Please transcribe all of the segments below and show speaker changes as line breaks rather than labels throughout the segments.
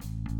thank you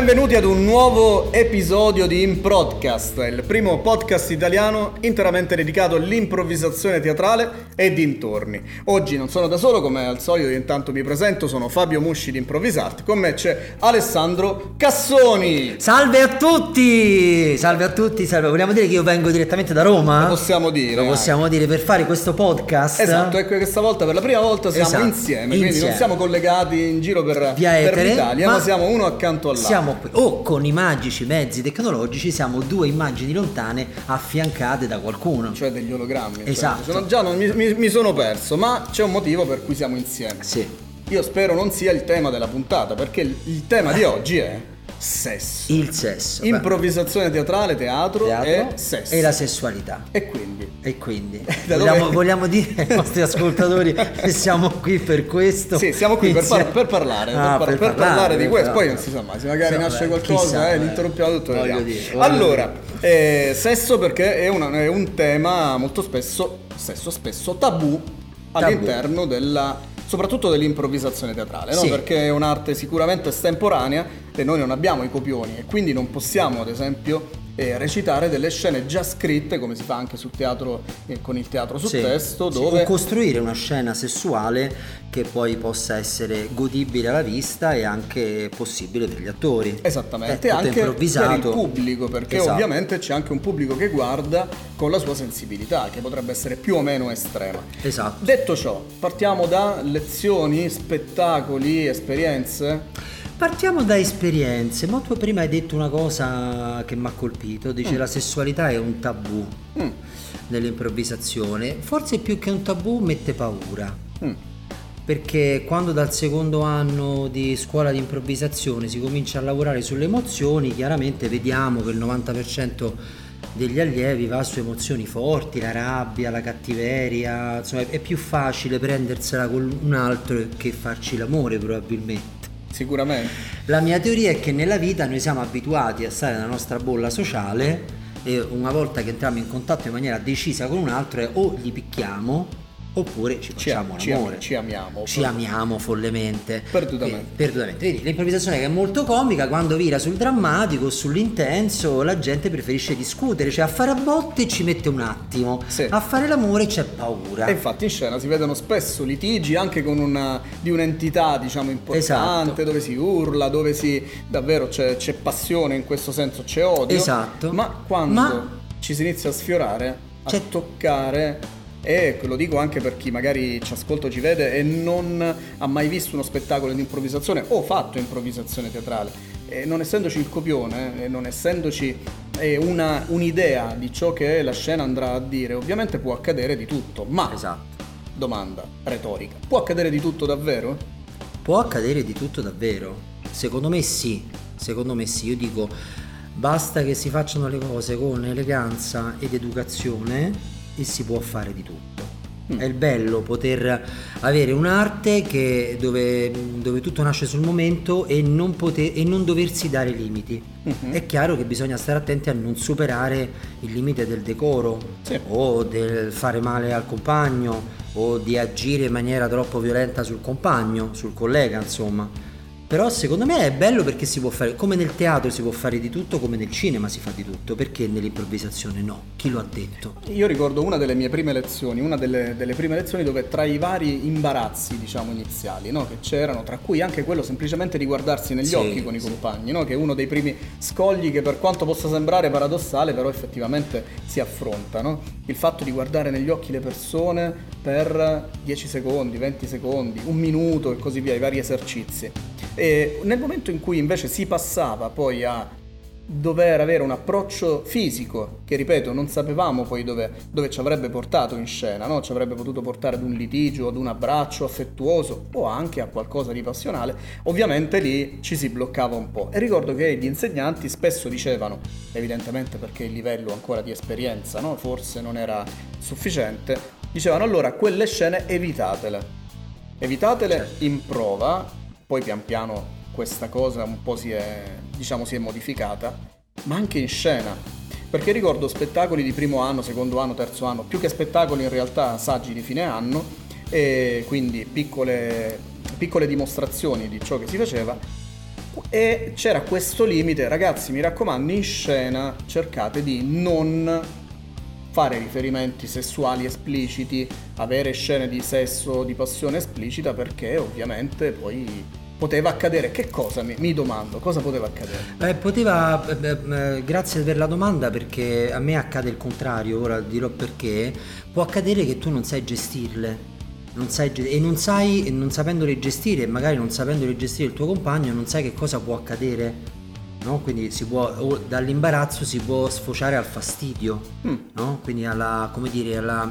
Benvenuti ad un nuovo episodio di Improdcast, il primo podcast italiano interamente dedicato all'improvvisazione teatrale e dintorni. Oggi non sono da solo, come al solito, intanto mi presento, sono Fabio Musci di Improvvisart, con me c'è Alessandro Cassoni.
Salve a tutti! Salve a tutti, salve. Vogliamo dire che io vengo direttamente da Roma?
Lo possiamo dire.
Lo possiamo dire per fare questo podcast.
Esatto, ecco questa volta per la prima volta siamo
Esatto,
insieme, quindi
insieme.
non siamo collegati in giro per,
Via
per
etere,
l'Italia, ma,
ma
siamo uno accanto all'altro.
Siamo qui, o con i magici mezzi tecnologici siamo due immagini lontane affiancate da qualcuno.
Cioè degli ologrammi. cioè,
Esatto.
sono- già non- mi, mi- mi sono perso, ma c'è un motivo per cui siamo insieme.
Sì.
Io spero non sia il tema della puntata, perché il, il tema di oggi è sesso.
Il sesso.
Improvvisazione teatrale, teatro,
Teatro
e sesso.
e la sessualità.
E quindi
E quindi vogliamo, vogliamo dire ai nostri ascoltatori che siamo qui per questo.
Sì, siamo qui per,
Insieme-
par- per parlare,
Ah,
per, par- per parlare di
per
questo, poi
parlare.
non si sa mai, se magari
Sì,
nasce
vabbè,
qualcosa,
chissà,
eh, l'interrompiamo tutto.
Voglio dire, voglio
allora, eh, sesso perché è, una- è un tema molto spesso, sesso spesso tabù all'interno della soprattutto dell'improvvisazione teatrale, no?
Sì.
perché è un'arte sicuramente estemporanea e noi non abbiamo i copioni e quindi non possiamo ad esempio eh, recitare delle scene già scritte come si fa anche sul teatro eh, con il teatro su
Sì,
testo
sì,
dove
o costruire una scena sessuale che poi possa essere godibile alla vista e anche possibile per gli attori.
Esattamente,
tutto
anche per il pubblico, perché
Esatto.
ovviamente c'è anche un pubblico che guarda con la sua sensibilità, che potrebbe essere più o meno estrema.
Esatto.
Detto ciò, partiamo da lezioni, spettacoli, esperienze.
Partiamo da esperienze, ma tu prima hai detto una cosa che mi ha colpito, dice la sessualità è un tabù
Mm,
nell'improvvisazione, forse più che un tabù mette paura,
mm.
perché quando dal secondo anno di scuola di improvvisazione si comincia a lavorare sulle emozioni, chiaramente vediamo che il 90% degli allievi va su emozioni forti, la rabbia, la cattiveria, insomma è più facile prendersela con un altro che farci l'amore probabilmente.
Sicuramente.
La mia teoria è che nella vita noi siamo abituati a stare nella nostra bolla sociale e una volta che entriamo in contatto in maniera decisa con un altro è o gli picchiamo oppure ci
Ci,
facciamo
ci-
l'amore.
ci amiamo.
Ci amiamo follemente.
Perdutamente.
Eh, perdutamente. Vedi, l'improvvisazione che è molto comica, quando vira sul drammatico, sull'intenso, la gente preferisce discutere, cioè a fare a botte ci mette un attimo,
Sì.
a fare l'amore c'è paura.
E infatti in scena si vedono spesso litigi anche con una, di un'entità diciamo importante,
Esatto.
dove si urla, dove si davvero c'è, c'è passione in questo senso, c'è odio.
Esatto.
Ma quando
Ma-
ci si inizia a sfiorare, a
C'è-
toccare, e lo dico anche per chi magari ci ascolta o ci vede e non ha mai visto uno spettacolo di improvvisazione o fatto improvvisazione teatrale, e non essendoci il copione, e non essendoci una- un'idea di ciò che la scena andrà a dire, ovviamente può accadere di tutto, ma
Esatto.
domanda retorica. Può accadere di tutto davvero?
Può accadere di tutto davvero? Secondo me sì, secondo me sì, io dico basta che si facciano le cose con eleganza ed educazione e si può fare di tutto. È il bello poter avere un'arte che- dove, dove tutto nasce sul momento e non, poter- e non doversi dare limiti.
Mhm.
È chiaro che bisogna stare attenti a non superare il limite del decoro
Sì.
o del fare male al compagno o di agire in maniera troppo violenta sul compagno, sul collega, insomma. Però secondo me è bello perché si può fare, come nel teatro si può fare di tutto, come nel cinema si fa di tutto, perché nell'improvvisazione no? Chi lo ha detto?
Io ricordo una delle mie prime lezioni, una delle, delle prime lezioni dove tra i vari imbarazzi, diciamo, iniziali, no, che c'erano, tra cui anche quello semplicemente di guardarsi negli
Sì,
occhi con i
sì.
compagni, no, che è uno dei primi scogli che per quanto possa sembrare paradossale, però effettivamente si affronta, no? Il fatto di guardare negli occhi le persone per 10 secondi, 20 secondi, un minuto e così via, i vari esercizi. E nel momento in cui invece si passava poi a dover avere un approccio fisico che ripeto non sapevamo poi dove, dove, ci avrebbe portato in scena, no? ci avrebbe potuto portare ad un litigio, ad un abbraccio affettuoso o anche a qualcosa di passionale, ovviamente lì ci si bloccava un po'. E ricordo che gli insegnanti spesso dicevano, evidentemente perché il livello ancora di esperienza no? forse non era sufficiente, dicevano allora quelle scene evitatele, evitatele certo. in prova, poi pian piano questa cosa un po' si è, diciamo, si è modificata, ma anche in scena. Perché ricordo spettacoli di primo anno, secondo anno, terzo anno, più che spettacoli in realtà saggi di fine anno, e quindi piccole, piccole dimostrazioni di ciò che si faceva. E c'era questo limite, ragazzi mi raccomando, in scena cercate di non fare riferimenti sessuali espliciti, avere scene di sesso, di passione esplicita perché ovviamente poi poteva accadere? Che cosa mi, mi domando? Cosa poteva accadere?
Eh, poteva, eh, eh, grazie per la domanda perché a me accade il contrario, ora dirò perché. Può accadere che tu non sai gestirle. Non sai, e non sai, non sapendole gestire, magari non sapendole gestire il tuo compagno, non sai che cosa può accadere. No? Quindi si può, dall'imbarazzo si può sfociare al fastidio, mm. no? quindi alla, come dire, alla,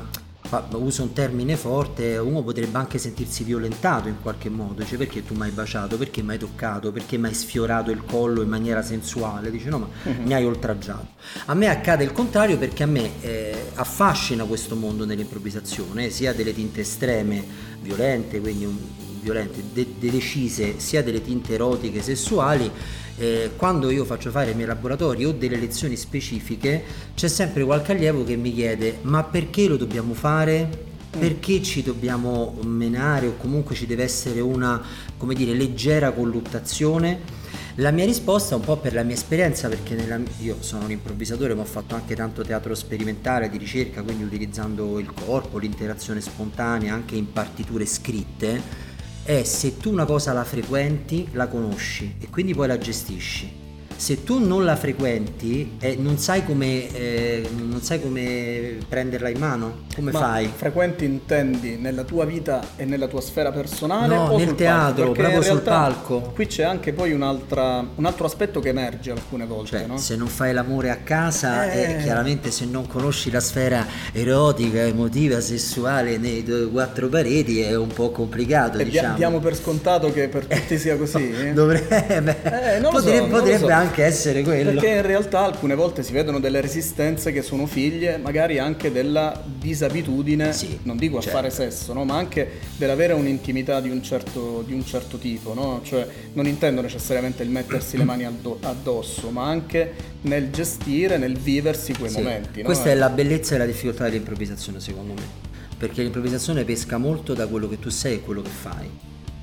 uso un termine forte, uno potrebbe anche sentirsi violentato in qualche modo, dice perché tu mi hai baciato, perché mi hai toccato, perché mi hai sfiorato il collo in maniera sensuale, dice no ma uh-huh. mi hai oltraggiato. A me accade il contrario perché a me eh, affascina questo mondo dell'improvvisazione, sia delle tinte estreme, violente, quindi un, violente, de- decise, sia delle tinte erotiche, sessuali, eh, quando io faccio fare i miei laboratori o delle lezioni specifiche, c'è sempre qualche allievo che mi chiede ma perché lo dobbiamo fare? Perché ci dobbiamo menare o comunque ci deve essere una, come dire, leggera colluttazione? La mia risposta, un po' per la mia esperienza, perché nella, io sono un improvvisatore, ma ho fatto anche tanto teatro sperimentale di ricerca, quindi utilizzando il corpo, l'interazione spontanea, anche in partiture scritte, è se tu una cosa la frequenti, la conosci e quindi poi la gestisci se tu non la frequenti e non sai come, eh, non sai come prenderla in mano, come
Ma
fai?
Frequenti intendi nella tua vita e nella tua sfera personale?
No, nel teatro, palco? proprio sul palco.
Qui c'è anche poi un altro aspetto che emerge alcune volte.
Cioè,
no?
Se non fai l'amore a casa, eh... eh, chiaramente se non conosci la sfera erotica, emotiva, sessuale nei quattro pareti è un po' complicato.
E
diciamo.
diamo per scontato che per tutti sia così?
Dovrebbe, eh, potrebbe, so, potrebbe so. anche anche essere quello.
Perché in realtà alcune volte si vedono delle resistenze che sono figlie magari anche della disabitudine, sì, non dico a certo. fare sesso, no? ma anche dell'avere un'intimità di un certo, di un certo tipo. No? Cioè, non intendo necessariamente il mettersi le mani addosso, ma anche nel gestire, nel viversi quei sì. momenti. No?
Questa è la bellezza e la difficoltà dell'improvvisazione secondo me. Perché l'improvvisazione pesca molto da quello che tu sei e quello che fai.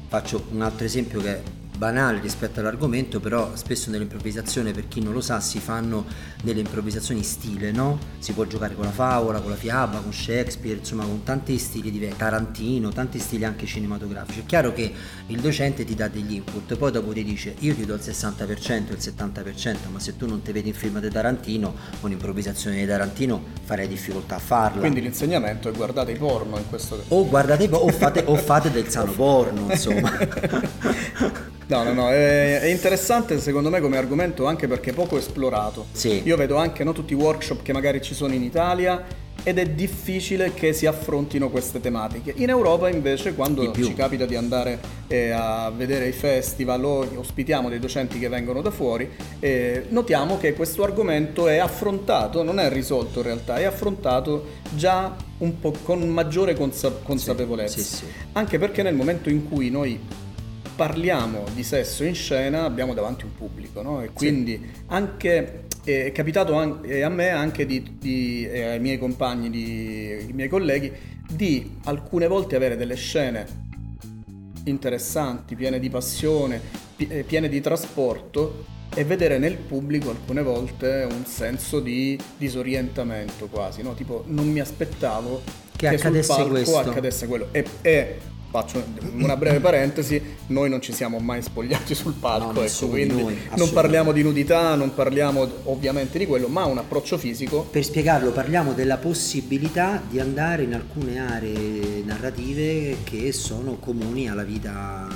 Faccio un altro esempio che banale rispetto all'argomento, però spesso nell'improvvisazione, per chi non lo sa, si fanno delle improvvisazioni stile, no? Si può giocare con la favola, con la fiaba, con Shakespeare, insomma con tanti stili diversi, Tarantino, tanti stili anche cinematografici. È chiaro che il docente ti dà degli input, poi dopo ti dice io ti do il 60%, il 70%, ma se tu non ti vedi in film di Tarantino, un'improvvisazione di Tarantino farei difficoltà a farla.
Quindi l'insegnamento è guardate i porno in questo caso.
O guardate o fate, o fate del sano porno, insomma.
No, no, no, è, è, interessante secondo me come argomento anche perché poco esplorato.
Sì.
Io vedo anche no, tutti i workshop che magari ci sono in Italia ed è difficile che si affrontino queste tematiche. In Europa invece quando ci capita di andare eh, a vedere i festival o ospitiamo dei docenti che vengono da fuori, eh, notiamo che questo argomento è affrontato, non è risolto in realtà, è affrontato già un po' con maggiore consa- consapevolezza.
Sì, sì.
Anche perché nel momento in cui noi parliamo di sesso in scena abbiamo davanti un pubblico, no? E quindi sì. anche è capitato a me, anche di, di, e ai miei compagni, di, ai miei colleghi, di alcune volte avere delle scene interessanti, piene di passione, eh, piene di trasporto e vedere nel pubblico alcune volte un senso di disorientamento quasi, no? Tipo non mi aspettavo
che, che accadesse sul palco questo.
accadesse quello. E, e faccio una breve parentesi, noi non ci siamo mai spogliati sul palco, no, ecco, quindi noi, non parliamo di nudità, non parliamo ovviamente di quello, ma un approccio fisico.
Per spiegarlo parliamo della possibilità di andare in alcune aree narrative che sono comuni alla vita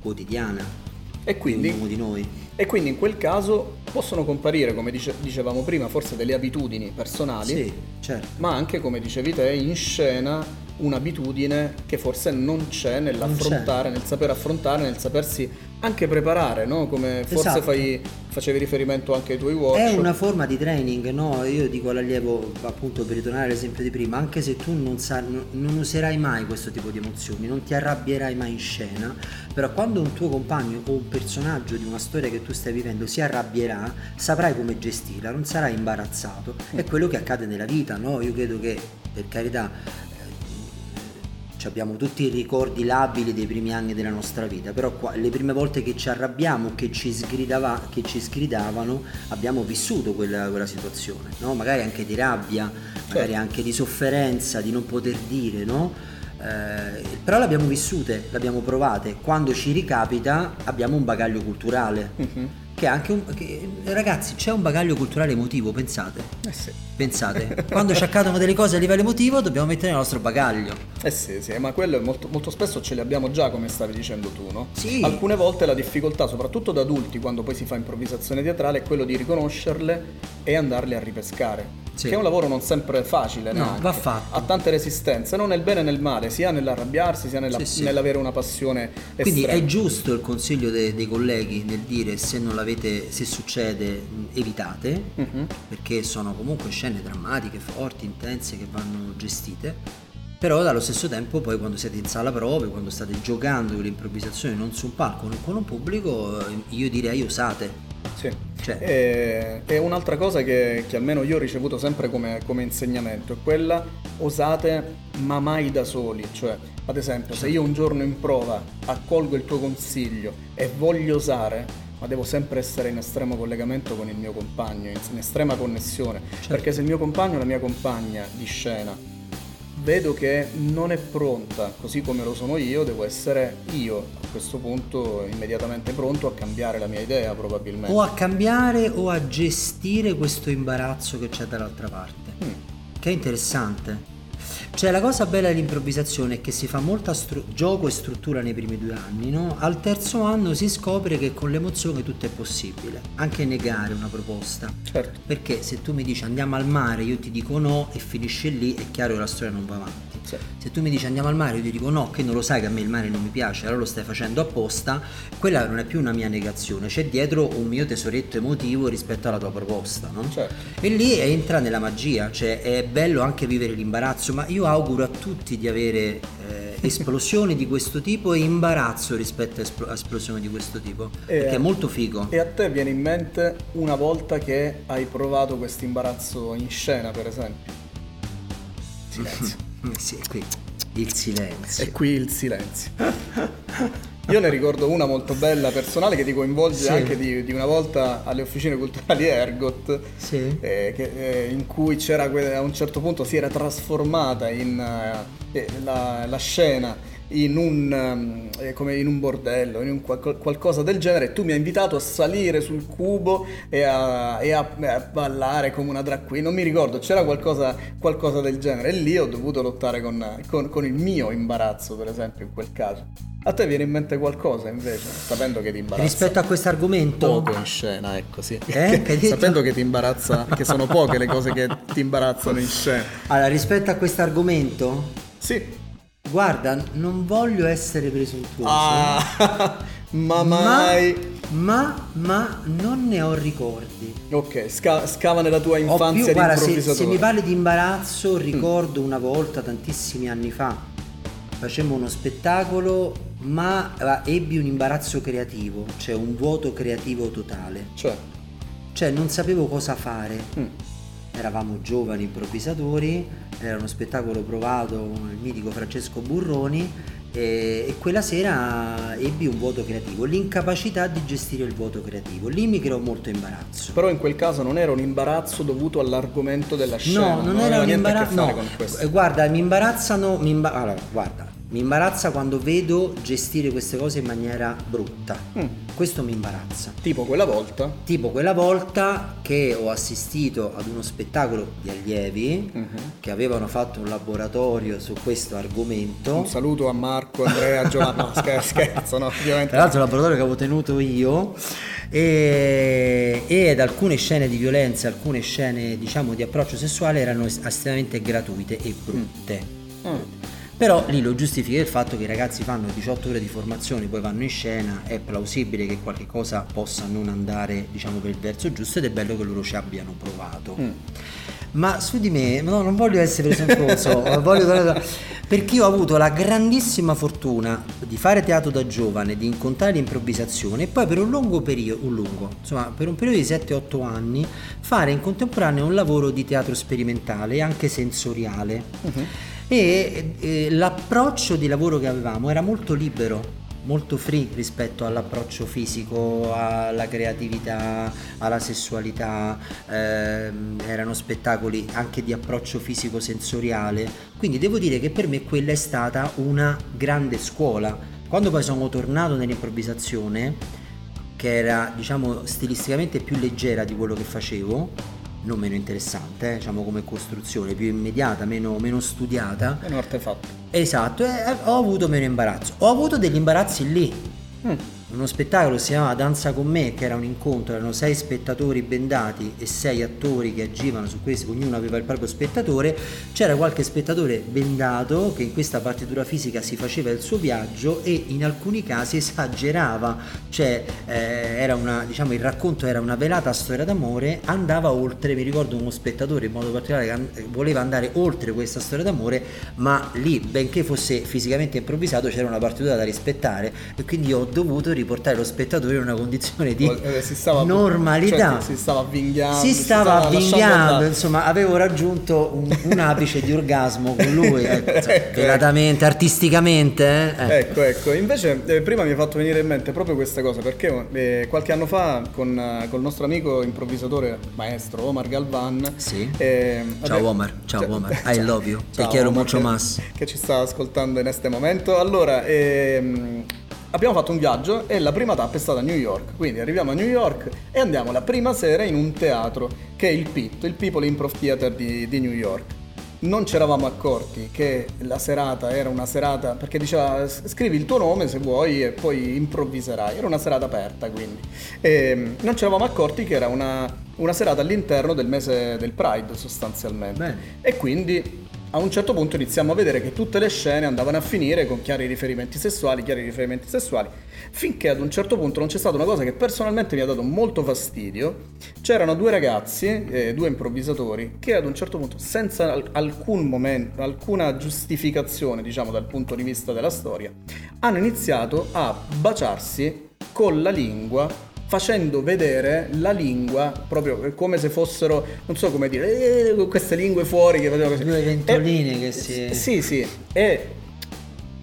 quotidiana
E quindi,
di noi.
e quindi in quel caso possono comparire, come dice- dicevamo prima, forse delle abitudini personali,
Sì, certo.
ma anche, come dicevi te, in scena un'abitudine che forse non c'è nell'affrontare, nel saper affrontare, nel sapersi anche preparare, no? Come forse
Esatto.
fai- facevi riferimento anche ai tuoi
È
workshop.
una forma di training, no? Io dico all'allievo, appunto per ritornare all'esempio di prima, anche se tu non, sa- non- non userai mai questo tipo di emozioni, non ti arrabbierai mai in scena, però quando un tuo compagno o un personaggio di una storia che tu stai vivendo si arrabbierà, saprai come gestirla, non sarai imbarazzato. È quello che accade nella vita, no? Io credo che, per carità, eh, ci abbiamo tutti i ricordi labili dei primi anni della nostra vita, però qua- le prime volte che ci arrabbiamo, che ci, sgridava- che ci sgridavano, abbiamo vissuto quella, quella situazione, no? magari anche di rabbia, magari
Certo.
anche di sofferenza, di non poter dire, no? Eh, però l'abbiamo vissute, l'abbiamo provate, quando ci ricapita abbiamo un bagaglio culturale,
Mhm.
Che anche un... che- ragazzi c'è un bagaglio culturale emotivo, pensate.
Eh sì.
Pensate, quando ci accadono delle cose a livello emotivo dobbiamo mettere nel nostro bagaglio.
Eh sì, sì, ma quello molto, molto spesso ce li abbiamo già, come stavi dicendo tu, no?
Sì.
Alcune volte la difficoltà, soprattutto da adulti, quando poi si fa improvvisazione teatrale, è quello di riconoscerle e andarle a ripescare.
Sì.
Che è un lavoro non sempre facile,
No,
neanche.
va fatto.
Ha tante resistenze, non nel bene e nel male, sia nell'arrabbiarsi, sia nella-
Sì, sì.
nell'avere una passione
Quindi
estrema.
è giusto il consiglio de- dei colleghi nel dire se non l'avete, se succede, evitate,
Mhm.
perché sono comunque scene drammatiche, forti, intense che vanno gestite. Però dallo stesso tempo poi quando siete in sala prove, quando state giocando con l'improvvisazione non su un palco, non con un pubblico, eh, io direi usate.
Sì.
Cioè-
E, e un'altra cosa che, che almeno io ho ricevuto sempre come, come insegnamento è quella osate ma mai da soli. Cioè, ad esempio, se io un giorno in prova accolgo il tuo consiglio e voglio osare, ma devo sempre essere in estremo collegamento con il mio compagno, in, in estrema connessione. Perché se il mio compagno o la mia compagna di scena vedo che non è pronta, così come lo sono io, devo essere io a questo punto immediatamente pronto a cambiare la mia idea probabilmente.
O a cambiare o a gestire questo imbarazzo che c'è dall'altra parte.
Mm.
Che è interessante. Cioè la cosa bella dell'improvvisazione è che si fa molta stru- gioco e struttura nei primi due anni, no? Al terzo anno si scopre che con l'emozione tutto è possibile, anche negare una proposta.
Certo.
Perché se tu mi dici andiamo al mare, io ti dico no e finisce lì, è chiaro che la storia non va avanti.
Sì.
Se tu mi dici andiamo al mare, io ti dico no, che non lo sai che a me il mare non mi piace, allora lo stai facendo apposta, quella non è più una mia negazione, c'è dietro un mio tesoretto emotivo rispetto alla tua proposta, no?
Certo.
E lì entra nella magia, cioè è bello anche vivere l'imbarazzo, ma io auguro a tutti di avere eh, esplosioni di questo tipo e imbarazzo rispetto a espl- esplosioni di questo tipo,
E-
perché è molto figo.
E a te viene in mente una volta che hai provato questo imbarazzo in scena, per esempio? Silenzio.
Sì, qui il silenzio.
E qui il silenzio. Io ne ricordo una molto bella, personale, che ti coinvolge
Sì.
anche di, di una volta alle officine culturali Ergot,
Sì.
eh, che- eh, in cui a un certo punto si era trasformata in eh, eh, la, la scena in un, ehm, eh, come in un bordello, in un qual- qualcosa del genere. Tu mi hai invitato a salire sul cubo e a, e a- a ballare come una drag queen. Non mi ricordo, c'era qualcosa, qualcosa del genere. E lì ho dovuto lottare con, con- con il mio imbarazzo, per esempio, in quel caso. A te viene in mente qualcosa invece, sapendo che ti imbarazza?
Rispetto a questo argomento,
poco in scena, ecco sì.
Eh? Che?
Sapendo che ti imbarazza, che sono poche le cose che ti imbarazzano in scena.
allora, rispetto a questo argomento,
Sì.
Guarda, non voglio essere presuntuoso,
Ah, ma mai.
ma, ma non ne ho ricordi.
Ok, sca- scava nella tua infanzia
più- guarda, se, se mi parli di imbarazzo, ricordo una volta, tantissimi anni fa, facemmo uno spettacolo, ma ebbi un imbarazzo creativo, cioè un vuoto creativo totale.
Cioè,
Cioè non sapevo cosa fare.
mm,
Eravamo giovani improvvisatori, era uno spettacolo provato con il mitico Francesco Burroni e, e quella sera ebbi un vuoto creativo, l'incapacità di gestire il vuoto creativo. Lì mi creò molto imbarazzo.
però in quel caso non era un imbarazzo dovuto all'argomento della scena.
No, non
aveva
era un imbarazzo. No, guarda, mi imbarazzano. Mi imba- allora, guarda, Mi imbarazza quando vedo gestire queste cose in maniera brutta.
Mm.
Questo mi imbarazza.
Tipo quella volta.
Tipo quella volta che ho assistito ad uno spettacolo di allievi
Mhm.
che avevano fatto un laboratorio su questo argomento.
Un saluto a Marco, Andrea, Giovanni. No, scher- scherzo, no, ovviamente.
Tra l'altro il laboratorio che avevo tenuto io e, ed alcune scene di violenza, alcune scene diciamo di approccio sessuale erano es- estremamente gratuite e brutte.
Mm.
Però lì lo giustifica il fatto che i ragazzi fanno 18 ore di formazione, poi vanno in scena, è plausibile che qualche cosa possa non andare diciamo per il verso giusto ed è bello che loro ci abbiano provato.
Mm.
Ma su di me, no, non voglio essere presuntuoso, voglio perché io ho avuto la grandissima fortuna di fare teatro da giovane, di incontrare l'improvvisazione e poi per un lungo periodo, un lungo, insomma per un periodo di 7-8 anni, fare in contemporanea un lavoro di teatro sperimentale e anche sensoriale.
Mhm.
E eh, l'approccio di lavoro che avevamo era molto libero, molto free rispetto all'approccio fisico, alla creatività, alla sessualità, ehm, erano spettacoli anche di approccio fisico sensoriale, quindi devo dire che per me quella è stata una grande scuola. Quando poi sono tornato nell'improvvisazione, che era diciamo stilisticamente più leggera di quello che facevo, non meno interessante, eh, diciamo come costruzione, più immediata, meno, meno studiata.
Un artefatto.
Esatto, e ho avuto meno imbarazzo. Ho avuto degli imbarazzi lì.
Mm.
Uno spettacolo si chiamava Danza con me, che era un incontro, erano sei spettatori bendati e sei attori che agivano su questo, ognuno aveva il proprio spettatore. C'era qualche spettatore bendato che in questa partitura fisica si faceva il suo viaggio e in alcuni casi esagerava, cioè eh, era una, diciamo, il racconto era una velata storia d'amore, andava oltre, mi ricordo uno spettatore in modo particolare che voleva andare oltre questa storia d'amore, ma lì, benché fosse fisicamente improvvisato, c'era una partitura da rispettare e quindi ho dovuto riportare lo spettatore in una condizione di
Eh, si stava-
normalità.
cioè, si stava avvinghiando.
Si
si
stava
lasciando
avvinghiando, insomma, avevo raggiunto un, un apice di orgasmo con lui, ecco, insomma,
Ecco,
velatamente, artisticamente. eh, eh.
Ecco, ecco, invece eh, prima mi ha fatto venire in mente proprio questa cosa perché eh, qualche anno fa con eh, col nostro amico improvvisatore maestro Omar Galvan
Sì.
eh,
Ciao, Omar, ciao,
cioè-
Omar, I love you, te
Ciao,
quiero
Omar,
mucho
che-
más.
che ci sta ascoltando in questo momento allora ehm, abbiamo fatto un viaggio e la prima tappa è stata a New York quindi arriviamo a New York e andiamo la prima sera in un teatro che è il PIT il People Improv Theater di, di New York non ci eravamo accorti che la serata era una serata perché diceva "S- scrivi il tuo nome se vuoi e poi improvviserai. Era una serata aperta quindi. E non ci eravamo accorti che era una, una serata all'interno del mese del Pride sostanzialmente.
Bene.
E quindi a un certo punto iniziamo a vedere che tutte le scene andavano a finire con chiari riferimenti sessuali, chiari riferimenti sessuali, finché ad un certo punto non c'è stata una cosa che personalmente mi ha dato molto fastidio. C'erano due ragazzi, eh, due improvvisatori, che ad un certo punto, senza al- alcun momento, alcuna giustificazione, diciamo dal punto di vista della storia, hanno iniziato a baciarsi con la lingua facendo vedere la lingua proprio come se fossero, non so come dire, eh, queste lingue fuori che facevano così.
Due ventoline
E-
che si-
Sì, sì, e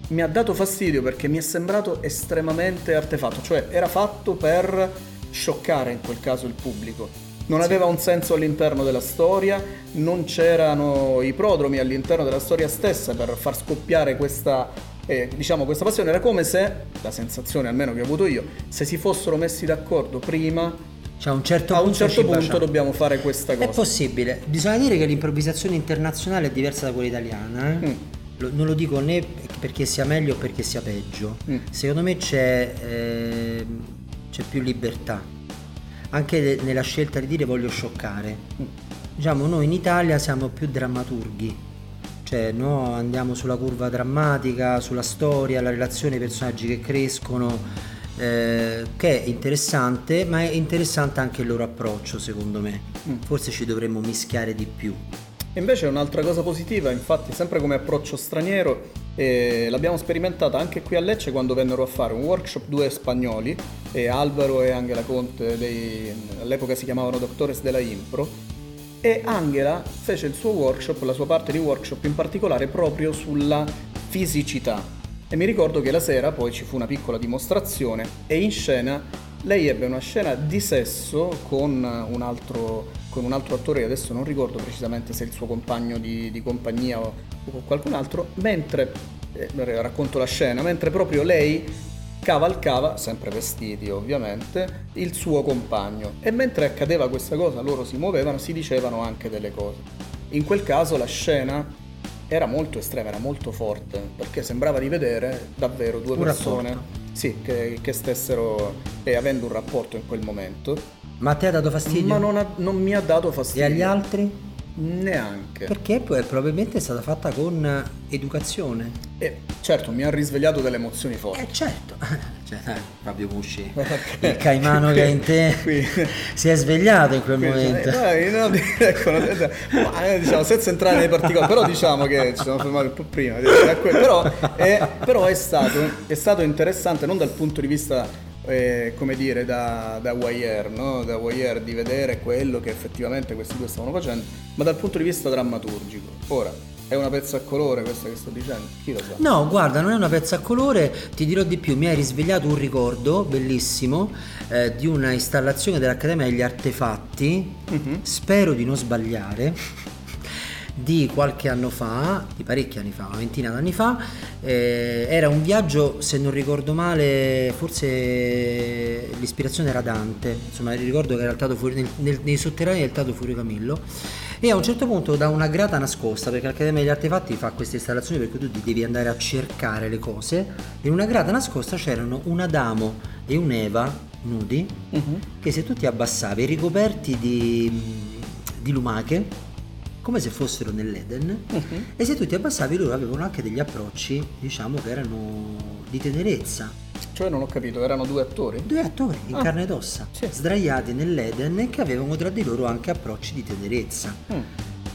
mi ha dato fastidio perché mi è sembrato estremamente artefatto, cioè era fatto per scioccare in quel caso il pubblico. Non aveva un senso all'interno della storia, non c'erano i prodromi all'interno della storia stessa per far scoppiare questa, eh, diciamo, questa passione. Era come se, la sensazione almeno che ho avuto io, se si fossero messi d'accordo prima,
Cioè, a un certo
a un
punto,
certo punto dobbiamo fare questa
È
cosa.
possibile. Bisogna dire che l'improvvisazione internazionale è diversa da quella italiana. eh.
Mm.
Lo- non lo dico né perché sia meglio o perché sia peggio.
Mm.
Secondo me c'è, ehm, c'è più libertà. Anche nella scelta di dire voglio scioccare.
Mm.
Diciamo, noi in Italia siamo più drammaturghi. Cioè, no, andiamo sulla curva drammatica, sulla storia, la relazione, i personaggi che crescono, eh, che è interessante, ma è interessante anche il loro approccio, secondo me.
Mm.
Forse ci dovremmo mischiare di più.
E Invece un'altra cosa positiva, infatti, sempre come approccio straniero, eh, l'abbiamo sperimentata anche qui a Lecce quando vennero a fare un workshop due spagnoli, eh, Alvaro e Angela Conte, dei- all'epoca si chiamavano Doctores della Impro, e Angela fece il suo workshop, la sua parte di workshop in particolare proprio sulla fisicità. E mi ricordo che la sera poi ci fu una piccola dimostrazione e in scena lei ebbe una scena di sesso con un altro, con un altro attore, che adesso non ricordo precisamente se è il suo compagno di, di compagnia o, o qualcun altro, mentre eh, racconto la scena, mentre proprio lei cavalcava, sempre vestiti ovviamente, il suo compagno e mentre accadeva questa cosa loro si muovevano, si dicevano anche delle cose. In quel caso la scena era molto estrema, era molto forte, perché sembrava di vedere davvero due
Un
persone
rapporto.
sì, che, che stessero eh, avendo un rapporto in quel momento,
Ma a te ha dato fastidio?
ma non, ha- non mi ha dato
E
fastidio.
agli altri?
Neanche.
Perché poi probabilmente è stata fatta con educazione.
E certo, mi ha risvegliato delle emozioni forti.
Eh certo, cioè dai, Fabio Musci, il caimano che è in te
Qui.
si è svegliato in quel
Quindi,
momento.
eh, dai, no, ecco, no, ma, eh, diciamo, senza entrare nei particolari, però diciamo che ci siamo fermati un po' prima. Però, è, però è, stato, è stato interessante non dal punto di vista, eh, come dire, da, da voyeur, no? da voyeur di vedere quello che effettivamente questi due stavano facendo, ma dal punto di vista drammaturgico. Ora, è una pezza a colore questa che sto dicendo? Chi lo sa?
No, guarda, non è una pezza a colore, ti dirò di più, mi hai risvegliato un ricordo bellissimo eh, di una installazione dell'Accademia degli Artefatti,
Mhm.
spero di non sbagliare, di qualche anno fa, di parecchi anni fa, una ventina d'anni fa, eh, era un viaggio, se non ricordo male, forse l'ispirazione era Dante, insomma ricordo che era il Tato fuori, nel- nel- nei sotterranei del Tato Furio Camillo e a un certo punto da una grata nascosta, perché l'Accademia degli Artefatti fa queste installazioni perché tu devi andare a cercare le cose, in una grata nascosta c'erano un Adamo e un'Eva nudi
Mhm.
che se tu ti abbassavi ricoperti di, di lumache come se fossero nell'Eden
Mhm.
e se tu ti abbassavi loro avevano anche degli approcci diciamo che erano di tenerezza
Cioè non ho capito, erano due attori?
due attori in
Ah,
carne ed ossa
sì.
sdraiati nell'Eden e che avevano tra di loro anche approcci di tenerezza
Mm.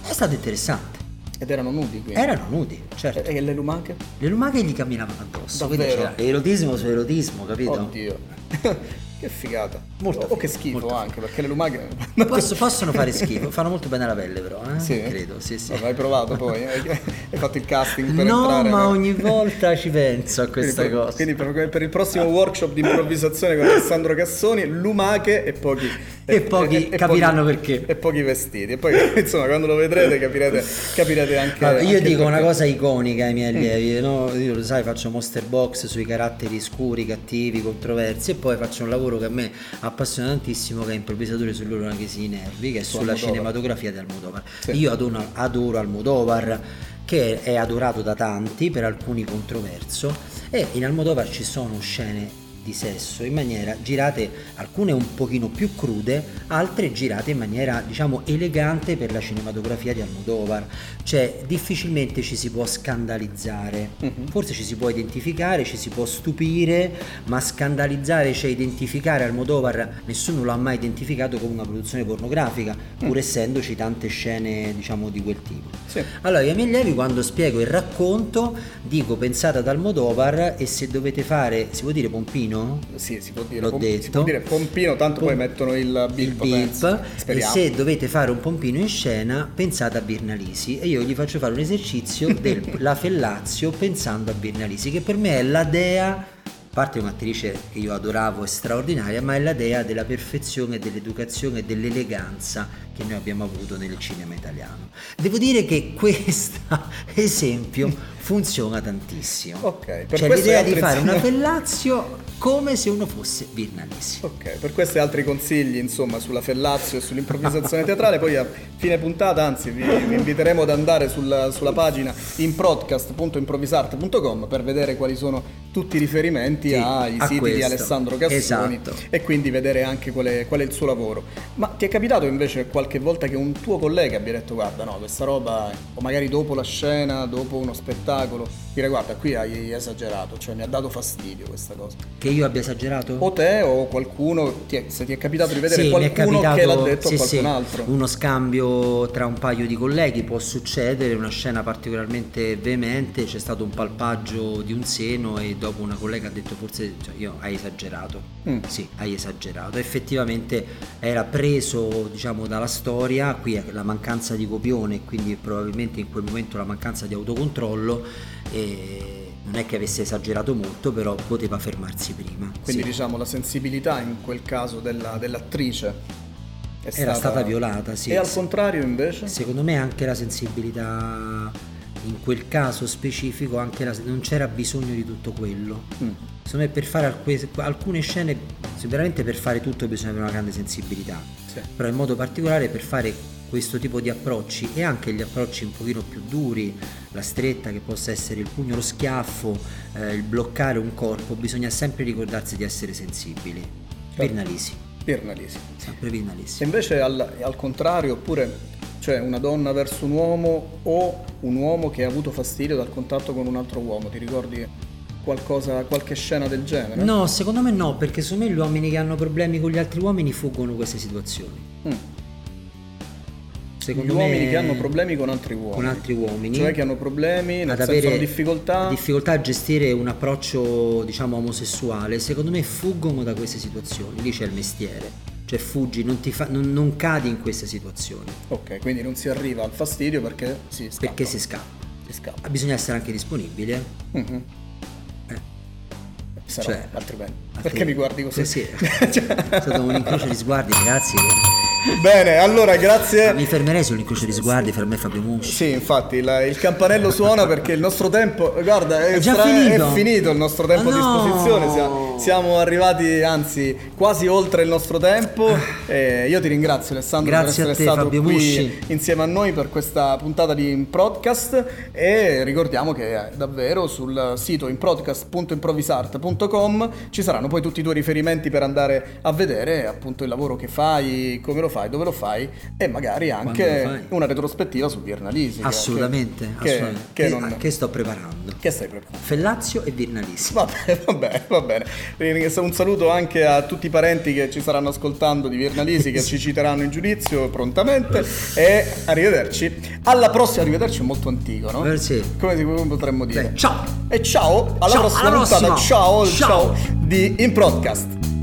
è stato interessante
Ed erano nudi quindi?
erano nudi certo
E, le lumache?
le lumache gli camminavano addosso quindi
Davvero?
c'era erotismo su erotismo capito?
Oddio. che figata.
Molto
o, o che
figo,
schifo
molto
anche, perché le lumache...
Posso- possono fare schifo fanno molto bene alla pelle però eh?
Sì?
credo sì sì
No, Hai provato poi? Hai hai fatto il casting per
no,
entrare?
ma
nel-
ogni volta ci penso a
Quindi
questa
per-
cosa.
Quindi per, per il prossimo workshop di improvvisazione con Alessandro Cassoni, lumache e pochi...
E pochi capiranno perché.
E pochi vestiti. E poi, insomma, quando lo vedrete capirete, capirete anche...
Allora, io
anche
dico una
perché.
cosa iconica ai miei allievi, no? io lo sai faccio monster box sui caratteri scuri, cattivi, controversi e poi faccio un lavoro che a me appassiona tantissimo che è improvvisatore sull'ora che si nervi, che è
Su
sulla
Almodovar.
cinematografia di Almodovar.
Sì.
Io adoro, adoro Almodovar che è adorato da tanti, per alcuni controverso e in Almodovar ci sono scene di sesso in maniera girate alcune un pochino più crude altre girate in maniera diciamo elegante per la cinematografia di Almodovar cioè difficilmente ci si può scandalizzare
Mhm.
forse ci si può identificare ci si può stupire ma scandalizzare cioè identificare Almodovar nessuno l'ha mai identificato come una produzione pornografica pur essendoci tante scene diciamo di quel tipo
Sì.
allora, io miei allievi quando spiego il racconto dico pensate ad Almodovar e se dovete fare, si può dire pompino?
Sì, si può dire.
L'ho
pom-
detto.
Si può dire pompino, tanto poi
Pom-
mettono il
Il
bip.
bip
penso.
e se dovete fare un pompino in scena pensate a Birnalisi e io gli faccio fare un esercizio della Fellazio pensando a Birnalisi che per me è la dea a parte un'attrice che io adoravo e straordinaria ma è la dea della perfezione dell'educazione e dell'eleganza che noi abbiamo avuto nel cinema italiano devo dire che questo esempio funziona tantissimo
Ok, per
cioè l'idea di fare una Fellazio come se uno fosse Birnalisi
Ok, per questi altri consigli, insomma, sulla Fellazio e sull'improvvisazione teatrale, poi a fine puntata, anzi, vi, vi inviteremo ad andare sulla, sulla pagina improdcast.improvvisart.com per vedere quali sono tutti i riferimenti
Sì,
ai siti di
questo.
Alessandro Cassoni
Esatto.
e quindi vedere anche qual è, qual è il suo lavoro. Ma ti è capitato invece qualche volta che un tuo collega abbia detto guarda no, questa roba, o magari dopo la scena, dopo uno spettacolo, dire guarda qui hai esagerato, cioè mi ha dato fastidio questa cosa.
che io abbia esagerato?
O te o qualcuno, ti è- se ti è capitato di vedere
Sì,
qualcuno
capitato
che l'ha detto
sì,
a qualcun
sì,
altro.
uno scambio tra un paio di colleghi può succedere, una scena particolarmente veemente, c'è stato un palpaggio di un seno e dopo una collega ha detto forse cioè, io hai esagerato.
Mm.
Sì, hai esagerato. Effettivamente era preso diciamo dalla storia, qui è la mancanza di copione, quindi probabilmente in quel momento la mancanza di autocontrollo e non è che avesse esagerato molto, però poteva fermarsi prima.
Quindi
Sì.
diciamo la sensibilità in quel caso della- dell'attrice è
Era stata violata, sì,
E al contrario invece?
Secondo me anche la sensibilità in quel caso specifico anche la- non c'era bisogno di tutto quello.
Mm.
Secondo me per fare alcune, alcune scene, sicuramente per fare tutto bisogna avere una grande sensibilità,
Sì.
però in modo particolare per fare questo tipo di approcci e anche gli approcci un pochino più duri, la stretta che possa essere il pugno, lo schiaffo, eh, il bloccare un corpo, bisogna sempre ricordarsi di essere sensibili. Virnalisi,
Pirnalisi.
sempre Virnalisi.
E invece al, al contrario, oppure cioè una donna verso un uomo o un uomo che ha avuto fastidio dal contatto con un altro uomo, ti ricordi qualcosa, qualche scena del genere?
No, secondo me no, perché secondo me gli uomini che hanno problemi con gli altri uomini fuggono queste situazioni.
Mm.
Secondo
Gli
me
uomini che hanno problemi con altri uomini.
con altri uomini
Cioè che hanno problemi, nel
ad
senso
avere
difficoltà.
difficoltà a gestire un approccio diciamo omosessuale, secondo me fuggono da queste situazioni. Lì c'è il mestiere. Cioè fuggi, non, ti fa- non- non cadi in queste situazioni.
ok, quindi non si arriva al fastidio perché si scappa.
Perché si scappa.
si scappa.
Bisogna essere anche disponibile.
Mhm.
Eh.
Se no,
Cioè,
altrimenti.
altri-
Perché mi guardi così?
Così. È stato un incrocio di sguardi, ragazzi.
Bene, allora grazie.
Mi fermerei sull'incrocio di sguardi, per me Fabio Musci.
Sì, infatti il, il campanello suona perché il nostro tempo, guarda, è,
È già
stra-
finito?
è finito il nostro tempo
Ah,
a
no!
disposizione. Siamo, siamo arrivati, anzi, quasi oltre il nostro tempo. E io ti ringrazio, Alessandro,
Grazie
per essere
te,
stato
Fabio
qui
Musci.
insieme a noi per questa puntata di Improdcast. E ricordiamo che eh, davvero sul sito improdcast.improvisart.com ci saranno poi tutti i tuoi riferimenti per andare a vedere appunto il lavoro che fai, come lo fai, dove lo fai e magari anche una retrospettiva su Virnalisi.
Assolutamente,
che,
assolutamente.
che
Che,
non-
che sto preparando.
che stai preparando?
Fellazio e Virnalisi.
Va bene, va bene, va bene. Ringrazio- Un saluto anche a tutti i parenti che ci saranno ascoltando di Virnalisi che ci citeranno in giudizio prontamente e arrivederci. Alla prossima, arrivederci è molto antico, no?
Eh, sì.
Come potremmo dire?
Beh, ciao!
E ciao, alla
Ciao,
prossima
alla
puntata.
prossima.
Ciao,
Ciao.
ciao di In Podcast.